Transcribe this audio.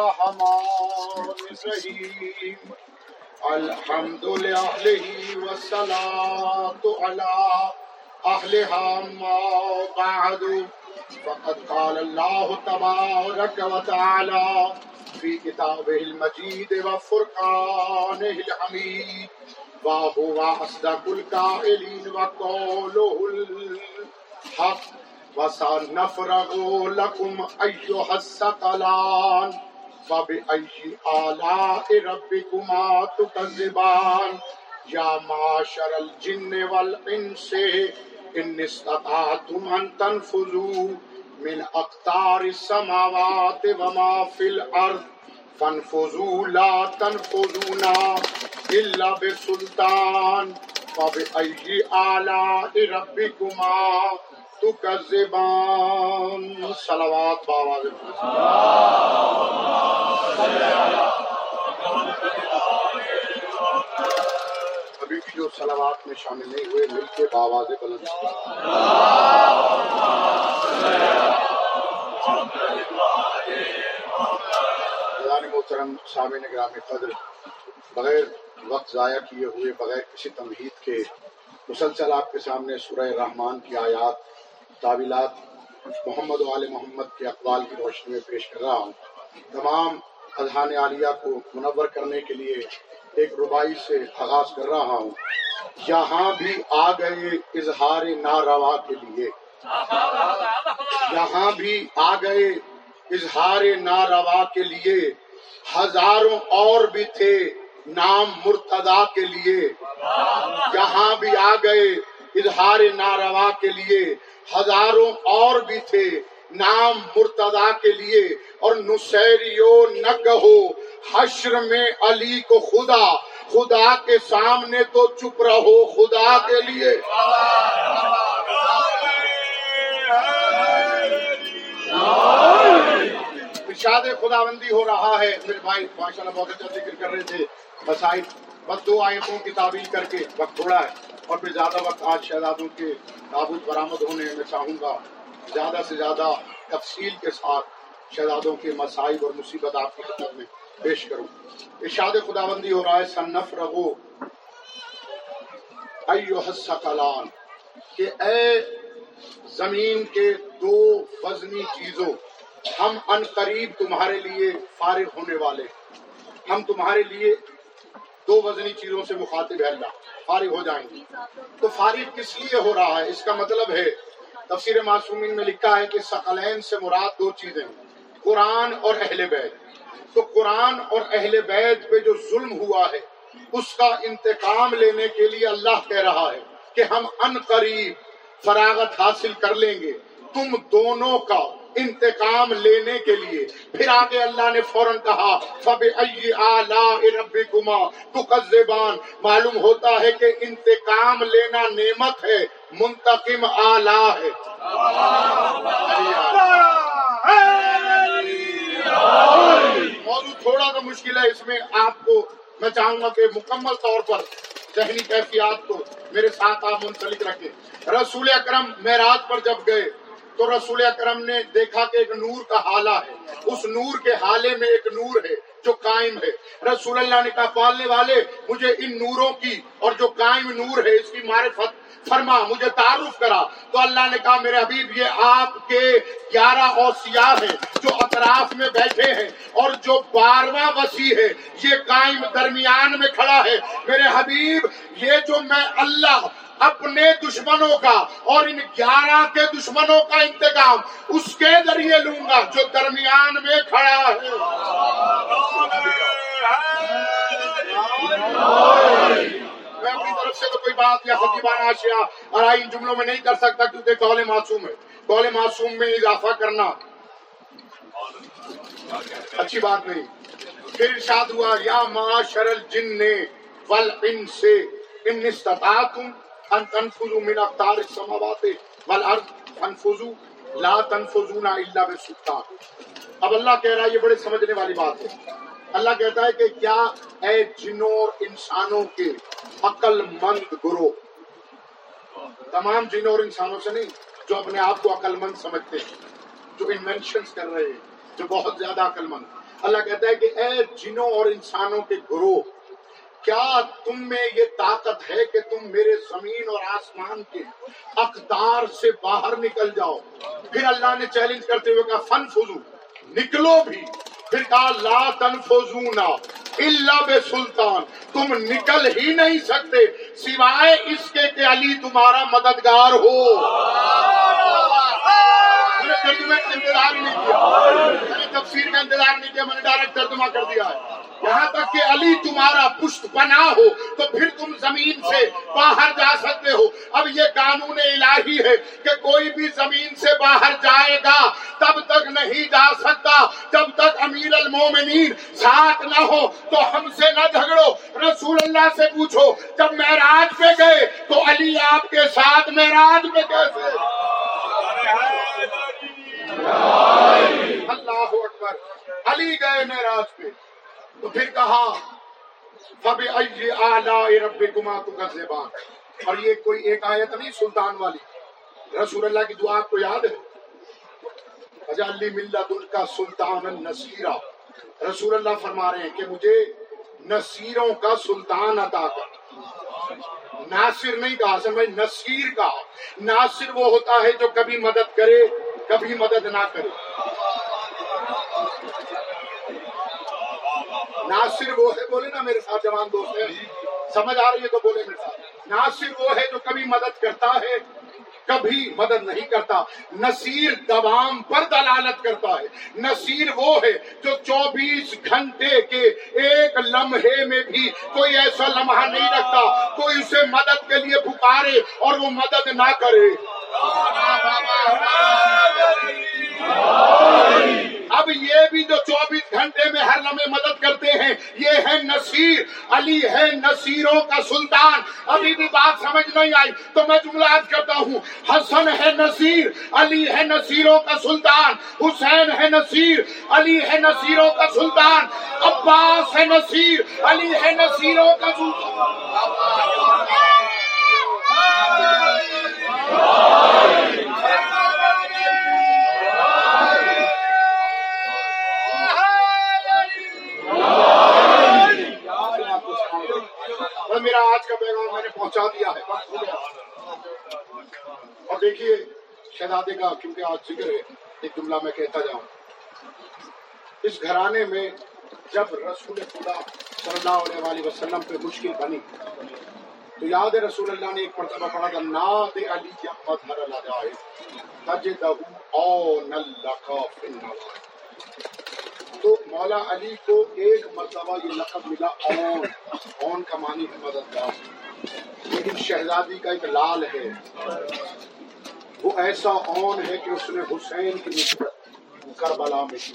الرحمن الرحيم الحمد لله والصلاة على أهلها ما بعد فقد قال الله تبارك وتعالى في كتابه المجيد وفرقانه الحميد وهو أصدق القائلين وقوله الحق وسنفرغ لكم أيها الثقلان فبأي آلاء ربكما تكذبان؟ يا معشر الجن والإنس، إن استطعتم أن تنفذوا من أقطار السماوات وما في الأرض، فانفذوا، لا تنفذون إلا بسلطان. فبأي آلاء ربكما تو تكذبان صلوات بآواز ابھی بھی جو صلوات میں شامل نہیں ہوئے، مل کے بآواز بلند محترم سامع نگرام قدر بغیر وقت ضائع کیے ہوئے، بغیر کسی تمہید کے، مسلسل آپ کے سامنے سورہ رحمان کی آیات تعویلات محمد و آل محمد کے اقوال کی روشنی میں پیش کر رہا ہوں۔ تمام اذہان عالیہ کو منور کرنے کے لیے ایک ربائی سے آغاز کر رہا ہوں۔ یہاں بھی آ گئے اظہار ناروا کے لیے۔ یہاں بھی آ گئے اظہار ناروا کے لیے۔ ہزاروں اور بھی تھے نام مرتدا کے لیے۔ یہاں بھی آ گئے اظہار ناروا کے لیے۔ ہزاروں اور بھی تھے نام مرتدا کے لیے۔ اور نسیریو نہ کہو، حشر میں علی کو خدا۔ خدا کے سامنے تو چپ رہو، خدا کے لیے۔ ارشاد خدا بندی ہو رہا ہے۔ میرے بھائی ماشاء اللہ بہت اچھا ذکر کر رہے تھے۔ مسائل، بس دو آیتوں کی تعبیر کر کے وقت تھوڑا ہے۔ اور پھر زیادہ وقت آج شہزادوں کے تابوت برآمد ہونے میں چاہوں گا۔ زیادہ سے زیادہ تفصیل کے ساتھ شہزادوں کے مسائل اور مصیبت آپ کی خدمت میں پیش کروں۔ ارشاد خدا بندی ہو رہا ہے صنف رہو کلان کہ اے زمین کے دو وزنی چیزوں، ہم ان قریب تمہارے لیے فارغ ہونے والے۔ ہم تمہارے لیے دو وزنی چیزوں سے مخاطب ہے اللہ، فارغ ہو جائیں گے۔ تو فارغ کس لیے ہو رہا ہے؟ اس کا مطلب ہے، تفسیر معصومین میں لکھا ہے کہ سقلین سے مراد دو چیزیں قرآن اور اہل بیت۔ تو قرآن اور اہل بیت پہ جو ظلم ہوا ہے، اس کا انتقام لینے کے لیے اللہ کہہ رہا ہے کہ ہم ان قریب فراغت حاصل کر لیں گے۔ تم دونوں کا انتقام لینے کے لیے۔ پھر آگے اللہ نے فوراً کہا فب رب گما تو معلوم ہوتا ہے کہ انتقام لینا نعمت ہے، منتقم آلہ ہے۔ موضوع تھوڑا سا مشکل ہے، اس میں آپ کو میں چاہوں گا کہ مکمل طور پر ذہنی کیفیات کو میرے ساتھ آپ منسلک رکھیں۔ رسول اکرم معراج پر جب گئے تو رسول اکرم نے دیکھا کہ ایک نور کا حالہ ہے۔ اس نور کے حالے میں ایک نور ہے جو قائم ہے۔ رسول اللہ نے کہا، پالنے والے، مجھے ان نوروں کی اور جو قائم نور ہے، اس کی معرفت فرما، مجھے تعارف کرا۔ تو اللہ نے کہا، میرے حبیب، یہ آپ کے گیارہ اوسیا ہیں جو اطراف میں بیٹھے ہیں اور جو بارواں وسیع ہے، یہ قائم درمیان میں کھڑا ہے۔ میرے حبیب، یہ جو میں اللہ اپنے دشمنوں کا اور ان گیارہ کے دشمنوں کا انتظام اس کے ذریعے لوں گا جو درمیان میں کھڑا ہے۔ میں اپنی طرف سے تو کوئی بات یا خطیبانہ اشیاء اور ان جملوں میں نہیں کر سکتا کیونکہ قول معصوم ہے۔ قول معصوم میں اضافہ کرنا اچھی بات نہیں۔ پھر ارشاد ہوا، یا معاشر الجن والانس، ان استطاعتم ان تنفذوا من اقطار السماوات والارض فانفذوا. لا تنفذون الا بسلطان اب اللہ کہہ رہا ہے یہ بڑے سمجھنے والی بات ہے۔ اللہ کہتا ہے کہ کیا اے جنوں اور انسانوں کے عقل مند گروہ؟ تمام جنوں اور انسانوں سے نہیں، جو اپنے آپ کو عقل مند سمجھتے ہیں، جو انوینشن کر رہے ہیں، جو بہت زیادہ عقل مند اللہ کہتا ہے کہ اے جنوں اور انسانوں کے گروہ کیا تم میں یہ طاقت ہے کہ تم میرے زمین اور آسمان کے اقدار سے باہر نکل جاؤ؟ پھر اللہ نے چیلنج کرتے ہوئے کہا، فن فضو نکلو بھی۔ پھر کہا، لا تنفذونا اللہ بے سلطان تم نکل ہی نہیں سکتے سوائے اس کے کہ علی تمہارا مددگار ہو۔ میں نے کا انتظار نہیں کیا۔ میں نے تفسیر کا انتظار نہیں کیا، میں نے ڈائریکٹ ترجمہ کر دیا ہے۔ یہاں تک کہ علی تمہارا پشت پنا ہو، تو پھر تم زمین سے باہر جا سکتے ہو۔ اب یہ قانون الہی ہے کہ کوئی بھی زمین سے باہر جائے گا، تب تک نہیں جا سکتا۔ جب تک امیر المومنین ساتھ نہ ہو، تو ہم سے نہ جھگڑو۔ رسول اللہ سے پوچھو، جب معراج پہ گئے، تو علی آپ کے ساتھ معراج پہ کیسے؟ اللہ اکبر۔ علی گئے معراج پہ۔ پھر کہا فب اعلی رب کما تکذبان اور یہ کوئی ایک آیت نہیں سلطان والی۔ رسول اللہ کی دعا کو یاد ہے؟ اجلی ملت ان کا سلطان نصیرہ رسول اللہ فرما رہے ہیں کہ مجھے نصیروں کا سلطان عطا کر۔ ناصر نہیں کہا سر بھائی نصیر کا۔ ناصر وہ ہوتا ہے جو کبھی مدد کرے، کبھی مدد نہ کرے۔ ناصر وہ ہے، بولے نا میرے ساتھ جوان دوست ہے سمجھ آ رہی ہے تو بولے میرے ساتھ۔ ناصر وہ ہے جو کبھی مدد کرتا ہے، کبھی مدد نہیں کرتا۔ نصیر دوام پر دلالت کرتا ہے۔ نصیر وہ ہے جو چوبیس گھنٹے کے ایک لمحے میں بھی کوئی ایسا لمحہ نہیں رکھتا، کوئی اسے مدد کے لیے پکارے اور وہ مدد نہ کرے اب یہ بھی جو چوبیس گھنٹے میں مدد کرتے ہیں۔ یہ ہے نصیر۔ علی ہے نصیروں کا سلطان۔ ابھی بھی بات سمجھ نہیں آئی، تو میں جملہ کرتا ہوں۔ حسن ہے نصیر، علی ہے نصیروں کا سلطان۔ حسین ہے نصیر، علی ہے نصیروں کا سلطان۔ عباس ہے نصیر، علی ہے نصیروں کا سلطان۔ آج کا پیغام میں نے پہنچا دیا ہے۔ اور دیکھیے شہزادے کا کیونکہ آج ذکر ہے، ایک جملہ میں کہتا جاؤں۔ اس گھرانے میں جب رسول خدا صلی اللہ علیہ وآلہ وسلم پہ مشکل بنی، تو یاد ہے رسول اللہ نے ایک مرتبہ پڑھا تھا ناد علی احمد ہر اللہ جائے تجدہ او نلکا فی النوائے مولا علی کو ایک مرتبہ یہ لقب ملا اون اون کا معنی ہے؟ مددگار لیکن شہزادی کا ایک لال ہے۔ وہ ایسا اون ہے کہ اس نے حسین کی نسبت کربلا میں کی۔